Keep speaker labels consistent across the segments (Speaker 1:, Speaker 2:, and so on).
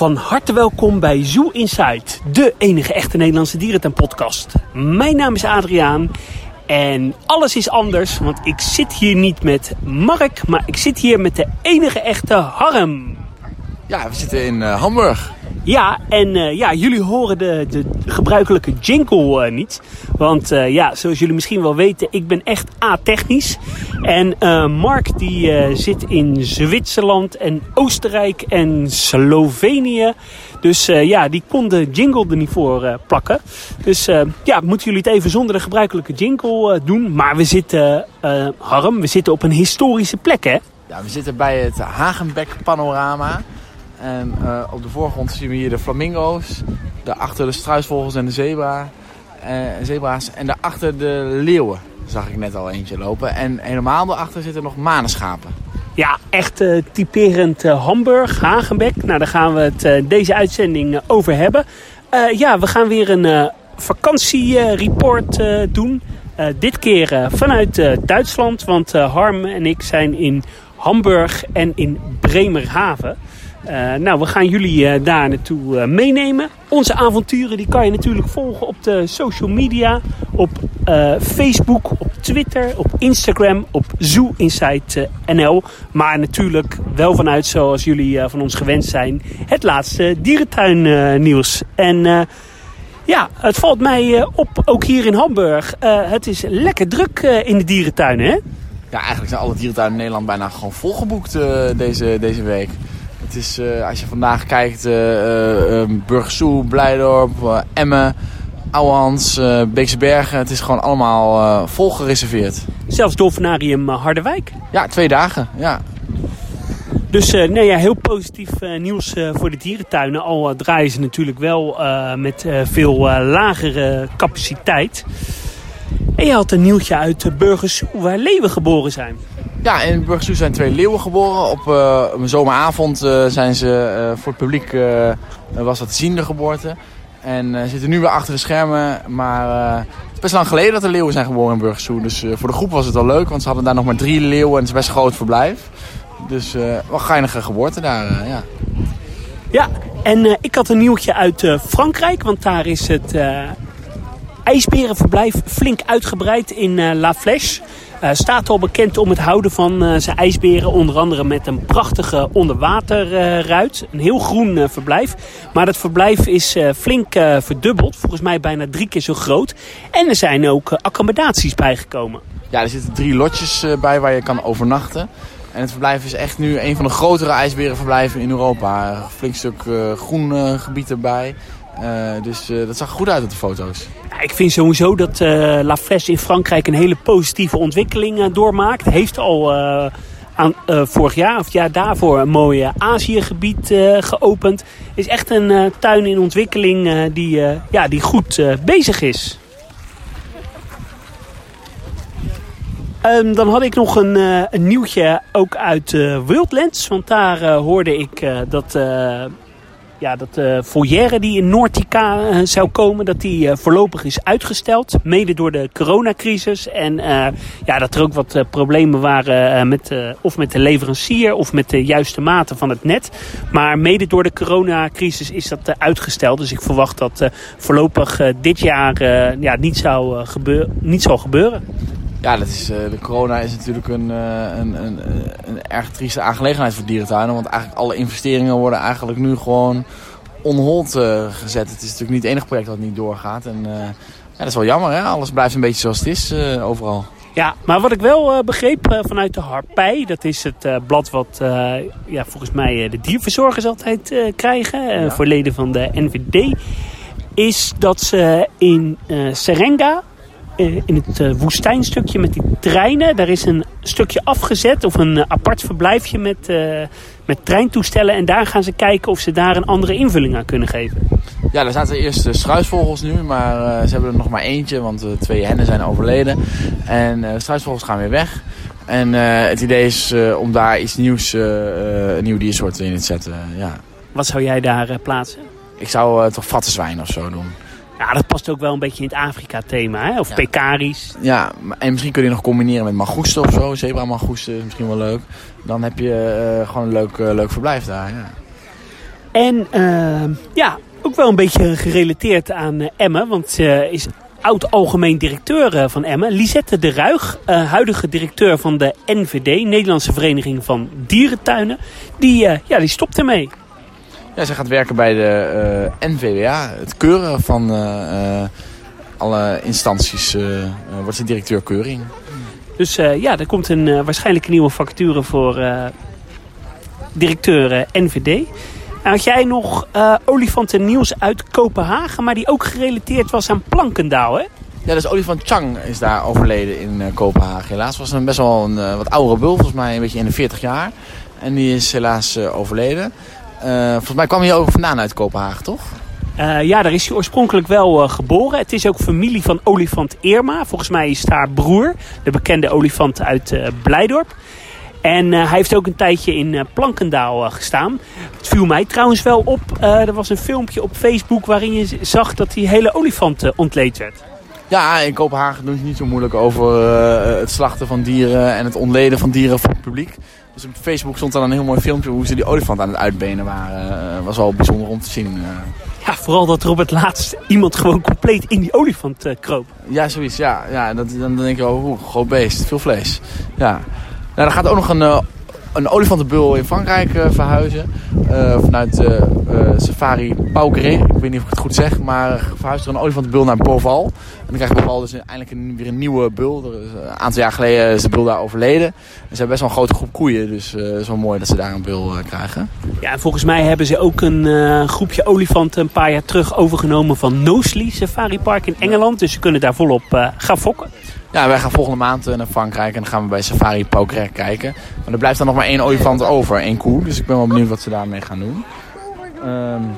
Speaker 1: Van harte welkom bij Zoo Inside, de enige echte Nederlandse dierentuinpodcast. Mijn naam is Adriaan en alles is anders, want ik zit hier niet met Mark, maar ik zit hier met de enige echte Harm.
Speaker 2: Ja, we zitten in uh, Hamburg.
Speaker 1: Ja, en uh, ja, jullie horen de, de gebruikelijke jingle uh, niet. Want uh, ja, zoals jullie misschien wel weten, ik ben echt a-technisch. En Mark die zit in Zwitserland en Oostenrijk en Slovenië. Dus ja, die kon de jingle er niet voor plakken. Dus ja, moeten jullie het even zonder de gebruikelijke jingle doen. Maar we zitten, Harm, we zitten op een historische plek hè?
Speaker 2: Ja, we zitten bij het Hagenbeck panorama. En uh, op de voorgrond zien we hier de flamingo's. Daarachter de struisvogels en de zebra, uh, zebra's. En daarachter de leeuwen zag ik net al eentje lopen. En helemaal daarachter zitten nog manenschapen.
Speaker 1: Ja, echt uh, typerend Hamburg, Hagenbeck. Nou, daar gaan we het deze uitzending over hebben. ja, we gaan weer een vakantiereport doen. dit keer vanuit Duitsland, want Harm en ik zijn in Hamburg en in Bremerhaven. Uh, nou, we gaan jullie uh, daar naartoe uh, meenemen. Onze avonturen die kan je natuurlijk volgen op de social media. Op Facebook, op Twitter, op Instagram, op Zoo Inside NL. Maar natuurlijk wel vanuit zoals jullie van ons gewend zijn. Het laatste dierentuin nieuws. En ja, het valt mij op, ook hier in Hamburg. het is lekker druk in de dierentuinen, hè?
Speaker 2: Ja, eigenlijk zijn alle dierentuinen in Nederland bijna gewoon volgeboekt deze, deze week. Het is, uh, als je vandaag kijkt, uh, uh, Burgersoe, Blijdorp, Emmen, Ouwehans, Beekse Bergen. Het is gewoon allemaal vol gereserveerd.
Speaker 1: Zelfs Dolfinarium Harderwijk?
Speaker 2: Ja, twee dagen, ja.
Speaker 1: Dus nee, ja, heel positief nieuws voor de dierentuinen. Al draaien ze natuurlijk wel met veel lagere capaciteit. En je had een nieuwtje uit Burgersoe, waar leeuwen geboren zijn.
Speaker 2: Ja, in Burgersoe zijn twee leeuwen geboren. Op uh, een zomeravond uh, zijn ze uh, voor het publiek, was dat te zien de geboorte. En zitten nu weer achter de schermen. Maar het is best lang geleden dat de leeuwen zijn geboren in Burgersoe. Dus voor de groep was het wel leuk, want ze hadden daar nog maar drie leeuwen. En het is best een groot verblijf. Dus wel geinige geboorte daar, ja.
Speaker 1: Ja, en ik had een nieuwtje uit Frankrijk, want daar is het ijsberenverblijf flink uitgebreid in La Flèche. Uh, staat al bekend om het houden van uh, zijn ijsberen. Onder andere met een prachtige onderwaterruit. een heel groen uh, verblijf. Maar dat verblijf is flink verdubbeld. Volgens mij bijna drie keer zo groot. En er zijn ook accommodaties bijgekomen.
Speaker 2: Ja, er zitten drie lotjes bij waar je kan overnachten. En het verblijf is echt nu een van de grotere ijsberenverblijven in Europa. Een flink stuk groen gebied erbij. Uh, dus uh, dat zag goed uit op de foto's.
Speaker 1: Ik vind sowieso dat uh, La Flèche in Frankrijk een hele positieve ontwikkeling doormaakt. Heeft al aan, vorig jaar of het jaar daarvoor een mooi Aziëgebied geopend. Is echt een tuin in ontwikkeling die, ja, die goed bezig is. Um, dan had ik nog een, een nieuwtje ook uit Wildlands. Want daar hoorde ik dat ja, dat de uh, foyer die in Noortica uh, zou komen, dat die uh, voorlopig is uitgesteld. Mede door de coronacrisis. En ja, dat er ook wat problemen waren met, of met de leverancier of met de juiste mate van het net. Maar mede door de coronacrisis is dat uitgesteld. Dus ik verwacht dat voorlopig dit jaar ja, niet, zou, gebeur niet zal gebeuren.
Speaker 2: Ja, dat is, de corona is natuurlijk een, een, een, een erg trieste aangelegenheid voor dierentuinen. Want eigenlijk alle investeringen worden eigenlijk nu gewoon on hold uh, gezet. Het is natuurlijk niet het enige project dat niet doorgaat. En ja, dat is wel jammer, hè? Alles blijft een beetje zoals het is overal.
Speaker 1: Ja, maar wat ik wel begreep vanuit de Harpij, dat is het blad wat ja, volgens mij de dierverzorgers altijd krijgen, ja. voor leden van de NVD, is dat ze in Serenga, in het woestijnstukje met die treinen, daar is een stukje afgezet of een apart verblijfje met met treintoestellen. En daar gaan ze kijken of ze daar een andere invulling aan kunnen geven.
Speaker 2: Ja, er zaten eerst struisvogels nu, maar uh, ze hebben er nog maar eentje, want de twee hennen zijn overleden. En uh, de struisvogels gaan weer weg. En het idee is om daar iets nieuws, een nieuw diersoort in te zetten. ja.
Speaker 1: Wat zou jij daar plaatsen?
Speaker 2: Ik zou toch vattenzwijn of zo doen.
Speaker 1: Ja, dat past ook wel een beetje in het Afrika-thema, hè? Of ja. pekaris.
Speaker 2: Ja, en misschien kun je nog combineren met mangoesten of zo. Zebra-mangoesten is misschien wel leuk. Dan heb je uh, gewoon een leuk, uh, leuk verblijf daar, ja.
Speaker 1: En ja, ook wel een beetje gerelateerd aan Emmen. Want ze is oud-algemeen directeur van Emmen. Lisette de Ruig, huidige directeur van de NVD, Nederlandse Vereniging van Dierentuinen. Die, ja, die stopt ermee.
Speaker 2: Ja, zij gaat werken bij de NVWA, het keuren van alle instanties. wordt ze directeur keuring.
Speaker 1: Dus ja, er komt een waarschijnlijk een nieuwe vacature voor directeur NVD. had jij nog uh, olifanten nieuws uit Kopenhagen, maar die ook gerelateerd was aan Plankendaal, hè?
Speaker 2: Ja, dus olifant Chang is daar overleden in uh, Kopenhagen. Helaas was een best wel een uh, wat oudere bul, volgens mij een beetje in de 40 jaar. En die is helaas overleden. Volgens mij kwam hij ook vandaan uit Kopenhagen, toch?
Speaker 1: ja, daar is hij oorspronkelijk wel geboren. Het is ook familie van olifant Irma. Volgens mij is het haar broer, de bekende olifant uit Blijdorp. En hij heeft ook een tijdje in Plankendaal gestaan. Het viel mij trouwens wel op. er was een filmpje op Facebook waarin je zag dat die hele olifant ontleed werd.
Speaker 2: Ja, in Kopenhagen doen ze niet zo moeilijk over het slachten van dieren en het ontleden van dieren voor het publiek. Dus op Facebook stond dan een heel mooi filmpje hoe ze die olifant aan het uitbenen waren. was wel bijzonder om te zien.
Speaker 1: Ja, vooral dat er op het laatst iemand gewoon compleet in die olifant kroop.
Speaker 2: Ja, zoiets. Ja, ja dat, dan denk je, oh, groot beest, veel vlees. Ja. Nou, er gaat ook nog een, een olifantenbul in Frankrijk uh, verhuizen. Uh, vanuit Safari Paugré. Ik weet niet of ik het goed zeg. Maar verhuist er een olifantenbul naar Boval. En dan krijgt Boval dus eindelijk weer een nieuwe bul. een aantal jaar geleden is de bul daar overleden. En ze hebben best wel een grote groep koeien. Dus wel mooi dat ze daar een bul krijgen.
Speaker 1: Ja, en volgens mij hebben ze ook een groepje olifanten een paar jaar terug overgenomen van Nosley Safari Park in Engeland. Dus ze kunnen daar volop gaan fokken.
Speaker 2: Ja, wij gaan volgende maand eh, naar Frankrijk en dan gaan we bij Safari Paugrec kijken. Maar er blijft dan nog maar één olifant over, één koe. Dus ik ben wel benieuwd wat ze daarmee gaan doen. Um,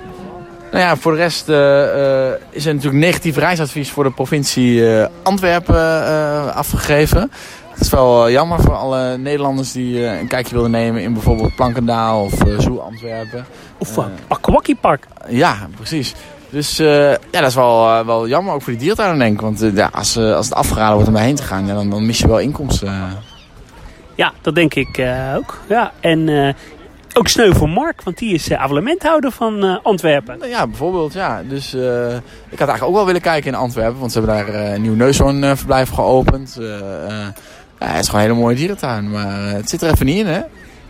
Speaker 2: nou ja, voor de rest uh, uh, is er natuurlijk negatief reisadvies voor de provincie uh, Antwerpen afgegeven. Dat is wel jammer voor alle Nederlanders die een kijkje willen nemen in bijvoorbeeld Plankendaal of Zoo Antwerpen.
Speaker 1: Of uh, Park.
Speaker 2: Ja, precies. Dus uh, ja, dat is wel, uh, wel jammer, ook voor die diertuinen denk ik. Want uh, ja, als, als het afgeraden wordt om daarheen te gaan, ja, dan, dan mis je wel inkomsten.
Speaker 1: Ja, dat denk ik ook. Ja, en ook sneu voor Mark, want die is abonnementhouder van Antwerpen.
Speaker 2: Ja, bijvoorbeeld, ja. Dus ik had eigenlijk ook wel willen kijken in Antwerpen, want ze hebben daar een nieuw neushoornverblijf geopend. ja, het is gewoon een hele mooie dierentuin, maar het zit er even niet in, hè?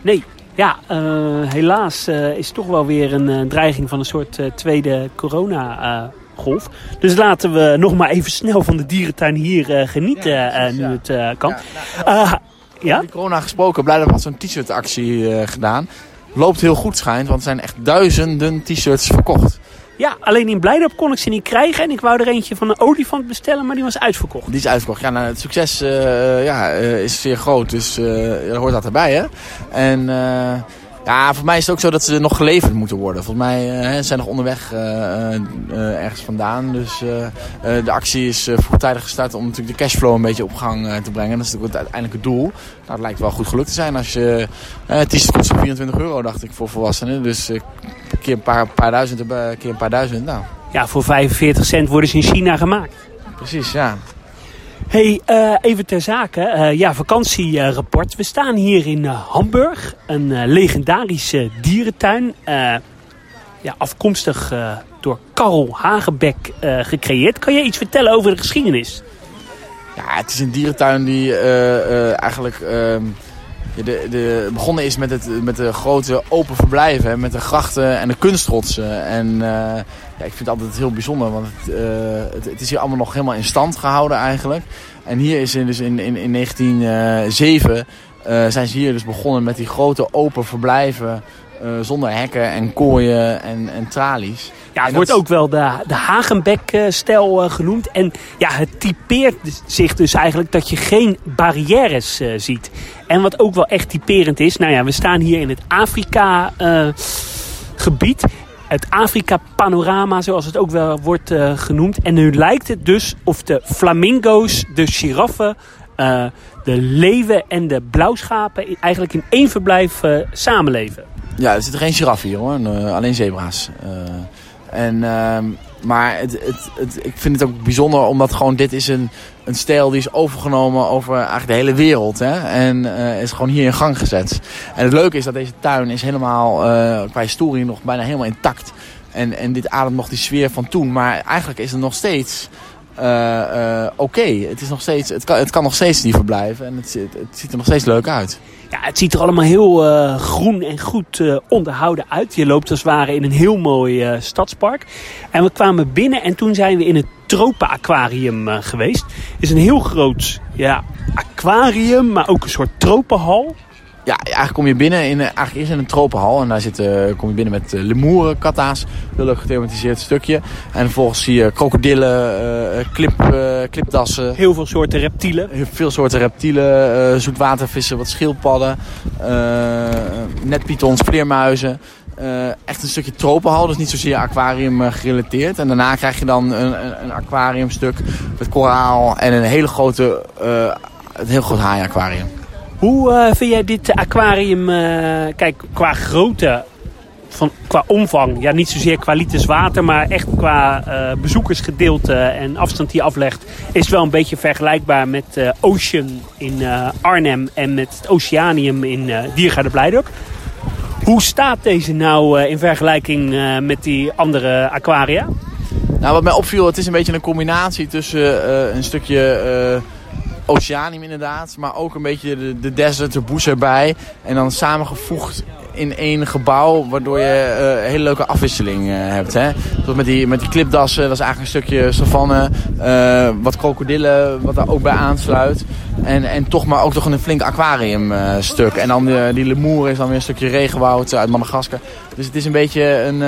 Speaker 1: Nee, ja, uh, helaas uh, is toch wel weer een uh, dreiging van een soort tweede corona-golf. dus laten we nog maar even snel van de dierentuin hier genieten ja, nu het kan.
Speaker 2: Ja, nou, ja? Die corona gesproken, blij dat we zo'n t-shirt actie gedaan. Loopt heel goed schijnt, want er zijn echt duizenden t-shirts verkocht.
Speaker 1: Ja, alleen in Blijdorp kon ik ze niet krijgen. En ik wou er eentje van een olifant bestellen, maar die was uitverkocht.
Speaker 2: Die is uitverkocht. Ja, nou, het succes uh, ja, uh, is zeer groot. Dus uh, hoort dat erbij, hè. En... Ja, voor mij is het ook zo dat ze nog geleverd moeten worden. Volgens mij uh, zijn nog onderweg ergens vandaan. Dus de actie is vroegtijdig gestart om natuurlijk de cashflow een beetje op gang te brengen. Dat is natuurlijk het uiteindelijke doel. Nou, lijkt wel goed gelukt te zijn. Als je, het t-shirt kost 24 euro, dacht ik, voor volwassenen. Dus keer een paar, paar duizend, een keer een paar duizend. Nou.
Speaker 1: Ja, voor 45 cent worden ze in China gemaakt.
Speaker 2: Precies, ja.
Speaker 1: Hey, uh, even ter zake. Uh, ja, vakantierapport. We staan hier in uh, Hamburg. Een legendarische dierentuin. ja, afkomstig door Karel Hagenbeck gecreëerd. Kan je iets vertellen over de geschiedenis?
Speaker 2: Ja, het is een dierentuin die eigenlijk... Ehm, de, de, begonnen is met, het, met de grote open verblijven, met de grachten en de kunstrotsen. En ja, ik vind het altijd heel bijzonder, want het, het, het, is hier allemaal nog helemaal in stand gehouden eigenlijk. En hier is in, dus in, in, in 1907 uh, zijn ze hier dus begonnen met die grote open verblijven uh, zonder hekken en kooien en, en tralies.
Speaker 1: Ja, het wordt ook wel de, de Hagenbeck-stijl uh, genoemd. En ja, het typeert zich dus eigenlijk dat je geen barrières uh, ziet. En wat ook wel echt typerend is, nou ja, we staan hier in het Afrika-gebied het Afrika-panorama, zoals het ook wel wordt genoemd. En nu lijkt het dus of de flamingo's, de giraffen, de leeuwen en de blauwschapen eigenlijk in één verblijf samenleven.
Speaker 2: Ja, er zitten geen giraffen hier hoor, alleen zebra's. En, ehm, maar het, het, het, ik vind het ook bijzonder omdat gewoon dit is een, een stijl die is overgenomen over eigenlijk de hele wereld. Hè? En uh, is gewoon hier in gang gezet. En het leuke is dat deze tuin is helemaal qua historie nog bijna helemaal intact. En, en dit ademt nog die sfeer van toen. Maar eigenlijk is het nog steeds uh, uh, oké. Het, is nog steeds, het, kan, het kan nog steeds niet verblijven. En het, het, ziet er nog steeds leuk uit.
Speaker 1: Ja, het ziet er allemaal heel uh, groen en goed onderhouden uit. Je loopt als het ware in een heel mooi stadspark. En we kwamen binnen en toen zijn we in het tropenaquarium geweest. Het is een heel groot ja, aquarium, maar ook een soort tropenhal
Speaker 2: ja, eigenlijk kom je binnen in, eigenlijk eerst in een tropenhal. En daar zit, uh, kom je binnen met uh, lemoeren, katta's. Heel leuk gethematiseerd stukje. En vervolgens zie je krokodillen, uh, klip, klipdassen.
Speaker 1: Heel veel soorten reptielen.
Speaker 2: Heel veel soorten reptielen. zoetwatervissen, wat schildpadden. netpythons, vleermuizen. echt een stukje tropenhal, dus niet zozeer aquarium gerelateerd. En daarna krijg je dan een, een, een aquariumstuk met koraal en een hele grote, een heel groot haai-aquarium.
Speaker 1: Hoe uh, vind jij dit aquarium, uh, kijk, qua grootte, van, qua omvang, ja niet zozeer qua liters water, maar echt qua uh, bezoekersgedeelte en afstand die je aflegt, is wel een beetje vergelijkbaar met Ocean in Arnhem en met het Oceanium in Diergaarde Blijdorp. Hoe staat deze nou in vergelijking met die andere aquaria?
Speaker 2: Nou, wat mij opviel, het is een beetje een combinatie tussen een stukje Oceanium inderdaad, maar ook een beetje de, de desert, de bush erbij. En dan samengevoegd in één gebouw, waardoor je een hele leuke afwisseling uh, hebt. Hè? Met die, met die klipdassen, dat is eigenlijk een stukje savanne, uh, wat krokodillen, wat daar ook bij aansluit. En, en toch maar ook toch een flink aquariumstuk. en dan die lemoer is dan weer een stukje regenwoud uit Madagaskar. Dus het is een beetje een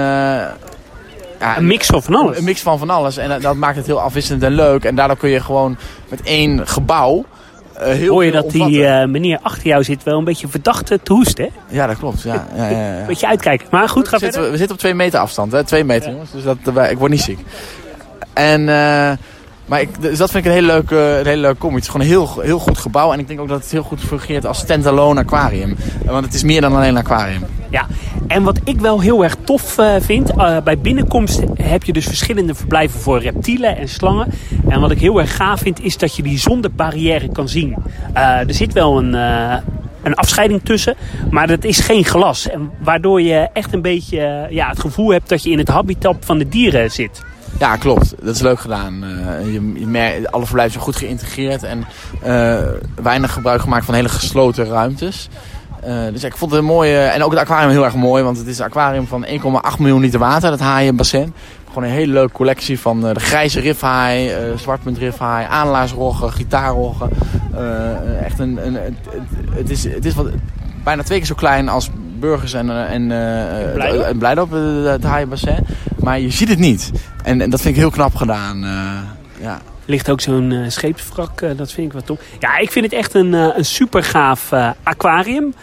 Speaker 1: ja, een mix van van alles.
Speaker 2: Een mix van van alles. En dat, maakt het heel afwisselend en leuk. En daardoor kun je gewoon met één gebouw... Uh, heel
Speaker 1: Hoor je dat die uh, meneer achter jou zit wel een beetje verdacht te hoesten? Hè?
Speaker 2: Ja, dat klopt. Ja, ja, ja, ja.
Speaker 1: beetje uitkijken. Maar goed, ga
Speaker 2: we zitten, we zitten op twee meter afstand. Hè? Twee meter, jongens. Dus dat, ik word niet ziek. En... Uh, maar ik, dus dat vind ik een hele leuke, een hele leuke. Het is gewoon een heel, heel goed gebouw. En ik denk ook dat het heel goed fungeert als standalone aquarium. Want het is meer dan alleen een aquarium.
Speaker 1: Ja, en wat ik wel heel erg tof uh, vind. Uh, bij binnenkomst heb je dus verschillende verblijven voor reptielen en slangen. En wat ik heel erg gaaf vind is dat je die zonder barrière kan zien. Uh, er zit wel een een afscheiding tussen. Maar dat is geen glas. En waardoor je echt een beetje ja, het gevoel hebt dat je in het habitat van de dieren zit.
Speaker 2: Ja, klopt. Dat is leuk gedaan. Uh, je, je merkt, alle verblijven zijn goed geïntegreerd en uh, weinig gebruik gemaakt van hele gesloten ruimtes. Uh, dus ik vond het een mooie... En ook het aquarium heel erg mooi, want het is een aquarium van 1,8 miljoen liter water, dat haaienbassin. Gewoon een hele leuke collectie van de grijze rifhaai, zwartpunt rifhaai, aanlaarsroggen, gitaarroggen. echt een... een het, het, is, het is wat, bijna twee keer zo klein als Burgers en, en, uh, en Blijdorp, het haaienbassin. Maar je ziet het niet. En, en dat vind ik heel knap gedaan. Uh, ja.
Speaker 1: Ligt ook zo'n uh, scheepswrak, uh, dat vind ik wat tof. Ja, ik vind het echt een, uh, een super gaaf aquarium.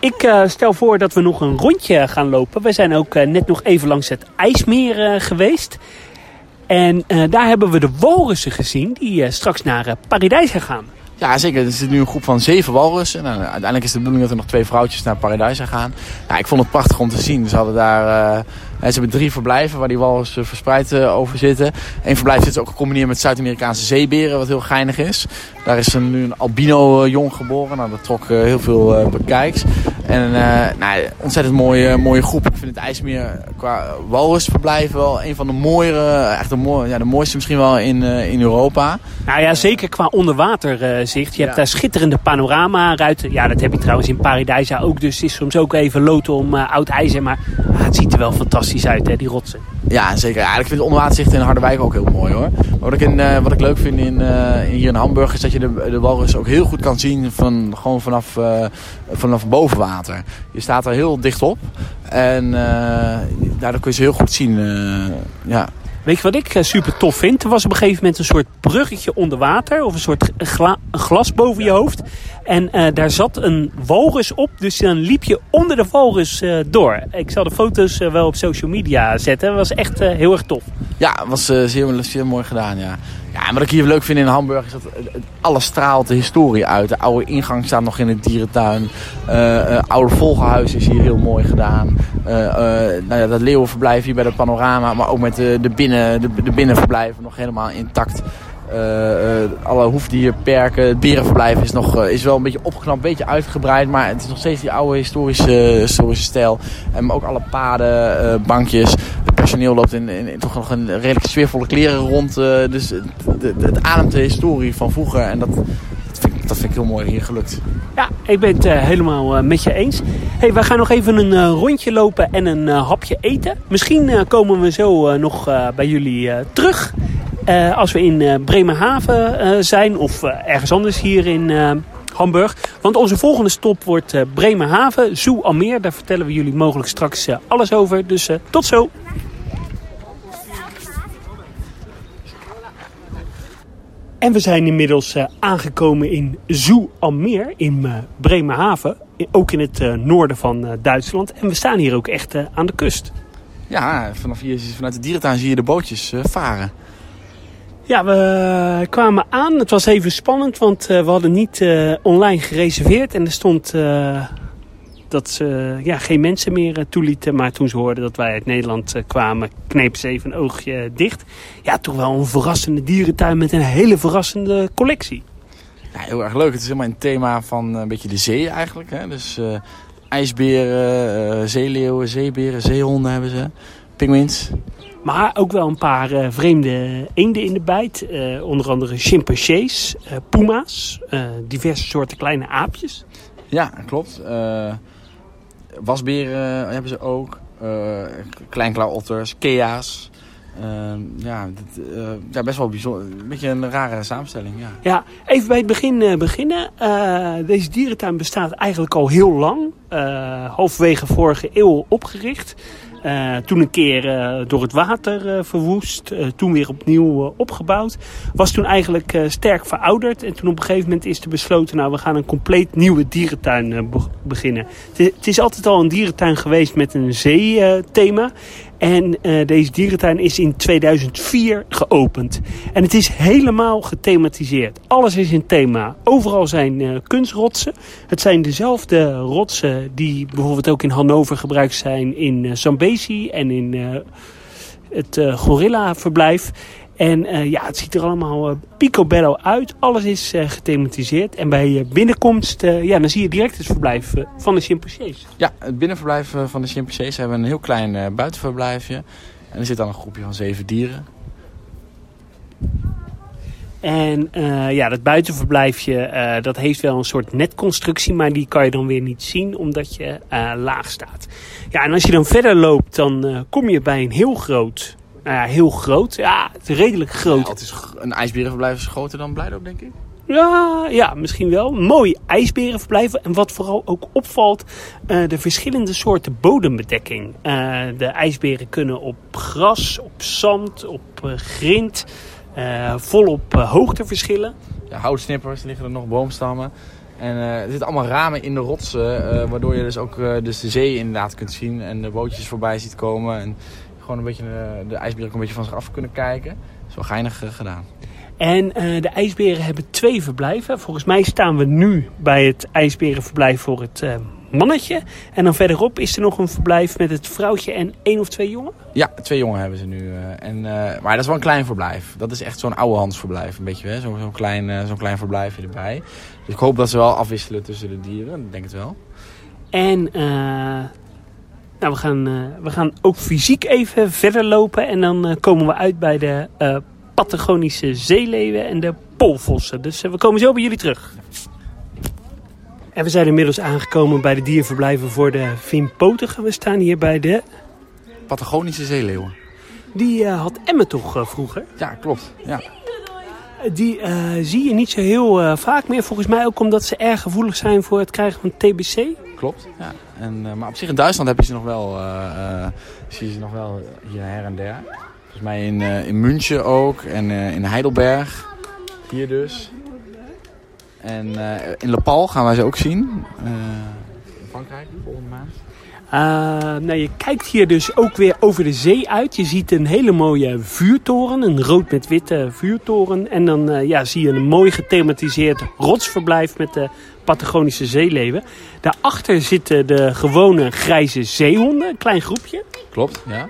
Speaker 1: Ik stel voor dat we nog een rondje gaan lopen. We zijn ook net nog even langs het IJsmeer geweest. En daar hebben we de walrussen gezien die straks naar Paradijs gaan.
Speaker 2: Ja, zeker. Er zit nu een groep van zeven walrussen. Nou, uiteindelijk is de bedoeling dat er nog twee vrouwtjes naar Paradijs gaan. Ik vond het prachtig om te zien. Ze hadden daar... Uh, ze hebben drie verblijven waar die walrussen verspreid uh, over zitten. Eén verblijf zit ook gecombineerd met Zuid-Amerikaanse zeeberen, wat heel geinig is. Daar is een, nu een albino uh, jong geboren. Nou, dat trok heel veel bekijks. En nou, ontzettend mooie, mooie groep. Ik vind het IJsmeer qua walrusverblijf wel een van de mooiere, echt de, mooie, ja, de mooiste misschien wel in, in Europa.
Speaker 1: Nou ja, zeker qua onderwater je hebt daar schitterende panorama-ruiten. Ja, dat heb je trouwens in Paradijsa ook. Dus het is soms ook even loten om oud ijzer. Maar het ziet er wel fantastisch uit, hè, die rotsen.
Speaker 2: Ja, zeker. Ja, ik vind het onderwaterzicht in Harderwijk ook heel mooi hoor. Maar wat ik, in, uh, wat ik leuk vind in, uh, hier in Hamburg is dat je de, de walrus ook heel goed kan zien van, gewoon vanaf, vanaf boven water. Je staat er heel dicht op. En daardoor kun je ze heel goed zien. ja.
Speaker 1: Weet je wat ik eh, super tof vind? Er was op een gegeven moment een soort bruggetje onder water. Of een soort gla glas boven je hoofd. En uh, daar zat een walrus op. Dus dan liep je onder de walrus uh, door. Ik zal de foto's wel op social media zetten. Dat was echt heel erg tof.
Speaker 2: Ja, was zeer, zeer mooi gedaan, ja. Ja, en wat ik hier leuk vind in Hamburg is dat alles straalt de historie uit. De oude ingang staat nog in de dierentuin. Oude volgenhuis is hier heel mooi gedaan. Nou ja, dat leeuwenverblijf hier bij het panorama. Maar ook met de, de, binnen, de, de binnenverblijven nog helemaal intact. Alle hoefdierperken, het berenverblijf is, nog, is wel een beetje opgeknapt, een beetje uitgebreid. Maar het is nog steeds die oude historische, historische stijl. En ook alle paden, bankjes personeel loopt in, in, toch nog een redelijk sfeervolle kleren rond. Dus het ademt de historie van vroeger. En dat, dat, vind, ik, dat vind heel mooi hier gelukt.
Speaker 1: Ja, ik ben het helemaal met je eens. Hey, we gaan nog even een rondje lopen en een hapje eten. Misschien komen we zo nog bij jullie terug. Als we in Bremerhaven zijn of ergens anders hier in Hamburg. Want onze volgende stop wordt Bremerhaven, Zoo Almeer. Daar vertellen we jullie mogelijk straks alles over. Dus tot zo! En we zijn inmiddels uh, aangekomen in Zoo Almeer in uh, Bremerhaven. Ook in het uh, noorden van Duitsland. En we staan hier ook echt aan de kust.
Speaker 2: Ja, vanaf hier, vanuit de dierentuin zie je de bootjes varen.
Speaker 1: Ja, we kwamen aan. Het was even spannend, want we hadden niet online gereserveerd. En er stond dat ze ja, geen mensen meer eh, toelieten. Maar toen ze hoorden dat wij uit Nederland eh, kwamen, kneep ze even een oogje dicht. Ja, toch wel een verrassende dierentuin met een hele verrassende collectie.
Speaker 2: Ja, heel erg leuk. Het is helemaal een thema van een beetje de zee eigenlijk. Hè? Dus uh, ijsberen, uh, zeeleeuwen, zeeberen, zeehonden hebben ze. Pinguïns.
Speaker 1: Maar ook wel een paar uh, vreemde eenden in de bijt. Uh, onder andere chimpansees, uh, puma's, diverse soorten kleine aapjes.
Speaker 2: Ja, klopt wasberen hebben ze ook. Kleinklauwotters, kea's. Ja, dit, ja, best wel bijzonder. Een beetje een rare samenstelling, ja.
Speaker 1: Ja, even bij het begin beginnen. deze dierentuin bestaat eigenlijk al heel lang. halverwege vorige eeuw opgericht. Uh, toen een keer uh, door het water uh, verwoest. toen weer opnieuw opgebouwd. Was toen eigenlijk sterk verouderd. En toen op een gegeven moment is er besloten... nou, we gaan een compleet nieuwe dierentuin be beginnen. Het is altijd al een dierentuin geweest met een zeethema. En uh, deze dierentuin is in 2004 geopend. En het is helemaal gethematiseerd. Alles is in thema. Overal zijn uh, kunstrotsen. Het zijn dezelfde rotsen die bijvoorbeeld ook in Hannover gebruikt zijn in uh, Zambezi en in het gorilla-verblijf. En uh, ja, het ziet er allemaal uh, picobello uit. Alles is uh, gethematiseerd. En bij binnenkomst, ja, dan zie je direct het verblijf van de chimpansees.
Speaker 2: Ja, het binnenverblijf van de chimpansees hebben een heel klein buitenverblijfje. En er zit dan een groepje van zeven dieren.
Speaker 1: En ja, dat buitenverblijfje, dat heeft wel een soort netconstructie, maar die kan je dan weer niet zien omdat je laag staat. Ja, en als je dan verder loopt, dan kom je bij een heel groot nou ja, heel groot. Ja, het is redelijk groot.
Speaker 2: het is, een ijsberenverblijf is groter dan Blijdorp, denk ik.
Speaker 1: Ja, ja, misschien wel. Mooi ijsberenverblijven. En wat vooral ook opvalt, uh, de verschillende soorten bodembedekking. Uh, de ijsberen kunnen op gras, op zand, op uh, grind, volop hoogteverschillen.
Speaker 2: Ja, houtsnippers liggen er nog, boomstammen. En er zitten allemaal ramen in de rotsen, waardoor je dus ook dus de zee inderdaad kunt zien en de bootjes voorbij ziet komen. En gewoon een beetje de, de ijsberen een beetje van zich af kunnen kijken. Dat is wel geinig uh, gedaan.
Speaker 1: En uh, de ijsberen hebben twee verblijven. Volgens mij staan we nu bij het ijsberenverblijf voor het uh, mannetje. En dan verderop is er nog een verblijf met het vrouwtje en één of twee jongen?
Speaker 2: Ja, twee jongen hebben ze nu. en, maar dat is wel een klein verblijf. Dat is echt zo'n oudehandsverblijf. Een beetje, zo'n zo klein, zo'n klein verblijfje erbij. Dus ik hoop dat ze wel afwisselen tussen de dieren. Ik denk het wel.
Speaker 1: En nou, we gaan, uh, we gaan ook fysiek even verder lopen. En dan uh, komen we uit bij de uh, Patagonische zeeleeuwen en de poolvossen. Dus we komen zo bij jullie terug. En we zijn inmiddels aangekomen bij de dierverblijven voor de Vimpotigen. We staan hier bij de...
Speaker 2: Patagonische zeeleeuwen.
Speaker 1: Die had Emme toch vroeger?
Speaker 2: Ja, klopt. Ja.
Speaker 1: Die zie je niet zo heel vaak meer. Volgens mij ook omdat ze erg gevoelig zijn voor het krijgen van TBC.
Speaker 2: Klopt, ja. En, uh, maar op zich in Duitsland heb je ze nog wel, uh, zie je ze nog wel hier her en der. Volgens mij in, in München ook en in Heidelberg. Hier dus. En in Le Pal gaan wij ze ook zien. in Frankrijk volgende maand.
Speaker 1: Uh, nou, je kijkt hier dus ook weer over de zee uit. Je ziet een hele mooie vuurtoren, een rood met witte vuurtoren. En dan uh, ja, zie je een mooi gethematiseerd rotsverblijf met de Patagonische zeeleeuwen. Daarachter zitten de gewone grijze zeehonden, een klein groepje.
Speaker 2: Klopt, ja.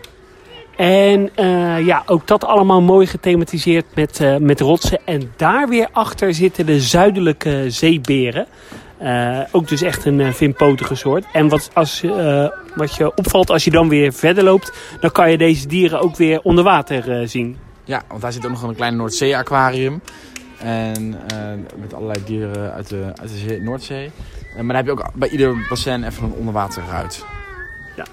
Speaker 1: En uh, ja, ook dat allemaal mooi gethematiseerd met, uh, met rotsen. En daar weer achter zitten de zuidelijke zeeberen. Uh, ook dus echt een uh, vinpotige soort. En wat, als, uh, wat je opvalt als je dan weer verder loopt, dan kan je deze dieren ook weer onder water zien.
Speaker 2: Ja, want daar zit ook nog een klein Noordzee-aquarium. En met allerlei dieren uit de, uit de zee, Noordzee. maar dan heb je ook bij ieder bassin even een onderwaterruit.
Speaker 1: Ja.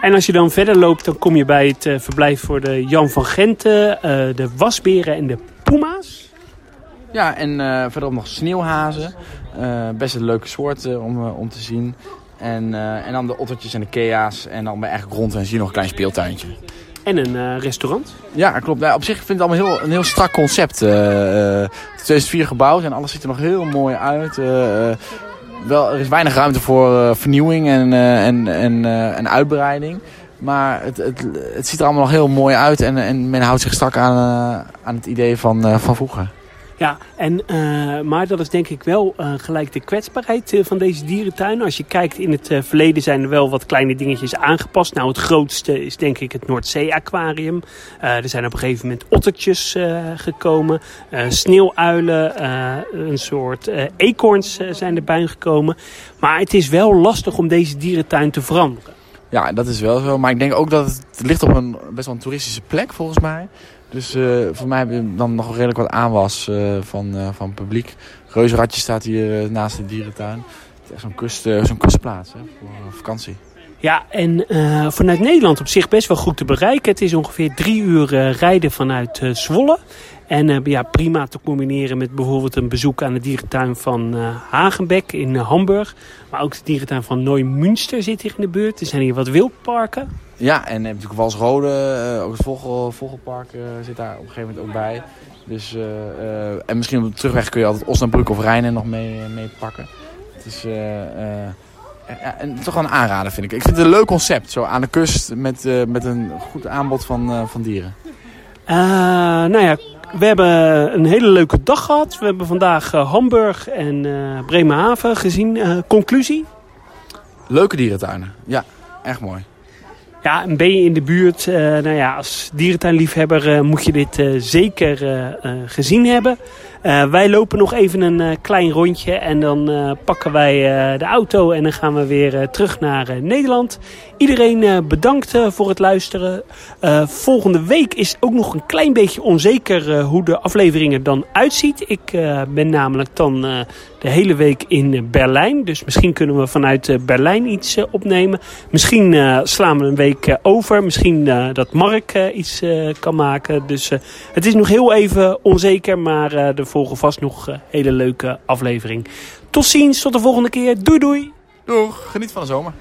Speaker 1: En als je dan verder loopt, dan kom je bij het verblijf voor de Jan van Genten, de wasberen en de puma's.
Speaker 2: Ja, en verderop nog sneeuwhazen. Uh, best een leuke soort uh, om, om te zien. En, en dan de ottertjes en de kea's. En dan ben je eigenlijk rond en zie je nog een klein speeltuintje.
Speaker 1: En een restaurant?
Speaker 2: Ja, klopt. Ja, op zich vind ik het allemaal heel, een heel strak concept. 2004 gebouwd en alles ziet er nog heel mooi uit. wel, er is weinig ruimte voor vernieuwing en, en, en, en uitbreiding. Maar het, het, het ziet er allemaal nog heel mooi uit. En, en men houdt zich strak aan, aan het idee van, van vroeger.
Speaker 1: Ja, en, uh, maar dat is denk ik wel uh, gelijk de kwetsbaarheid uh, van deze dierentuin. Als je kijkt in het verleden zijn er wel wat kleine dingetjes aangepast. Nou, het grootste is denk ik het Noordzee-aquarium. er zijn op een gegeven moment ottertjes gekomen. sneeuwuilen, een soort eekhoorns zijn erbij gekomen. Maar het is wel lastig om deze dierentuin te veranderen.
Speaker 2: Ja, dat is wel zo. Maar ik denk ook dat het ligt op een best wel een toeristische plek volgens mij. Dus uh, voor mij heb je dan nog redelijk wat aanwas uh, van, uh, van publiek. Reuzenradje staat hier naast de dierentuin. Het is echt zo'n kust, zo'n kustplaats hè, voor vakantie.
Speaker 1: Ja, en vanuit Nederland op zich best wel goed te bereiken. Het is ongeveer drie uur rijden vanuit Zwolle. En ja, prima te combineren met bijvoorbeeld een bezoek aan de dierentuin van Hagenbeck in Hamburg. Maar ook de dierentuin van Neumünster zit hier in de buurt. Er zijn hier wat wildparken.
Speaker 2: Ja, en natuurlijk Walsrode, ook het Vogel, Vogelpark zit daar op een gegeven moment ook bij. Dus, en misschien op de terugweg kun je altijd Osnabrück of Rijnen nog mee, mee pakken. Het is ja, en toch wel een aanrader vind ik. Ik vind het een leuk concept, zo aan de kust met, met een goed aanbod van, van dieren.
Speaker 1: nou ja, we hebben een hele leuke dag gehad. We hebben vandaag Hamburg en Bremerhaven gezien. conclusie?
Speaker 2: Leuke dierentuinen, ja, echt mooi.
Speaker 1: Ja, en ben je in de buurt, nou ja, als dierentuinliefhebber moet je dit zeker gezien hebben. Wij lopen nog even een klein rondje en dan pakken wij de auto en dan gaan we weer terug naar Nederland. Iedereen bedankt voor het luisteren. volgende week is ook nog een klein beetje onzeker hoe de aflevering er dan uitziet. Ik ben namelijk dan de hele week in Berlijn. Dus misschien kunnen we vanuit Berlijn iets opnemen. Misschien slaan we een week over. Misschien dat Mark iets kan maken. Dus het is nog heel even onzeker. Maar er volgen vast nog hele leuke aflevering. Tot ziens, tot de volgende keer. Doei doei.
Speaker 2: Doeg, geniet van de zomer.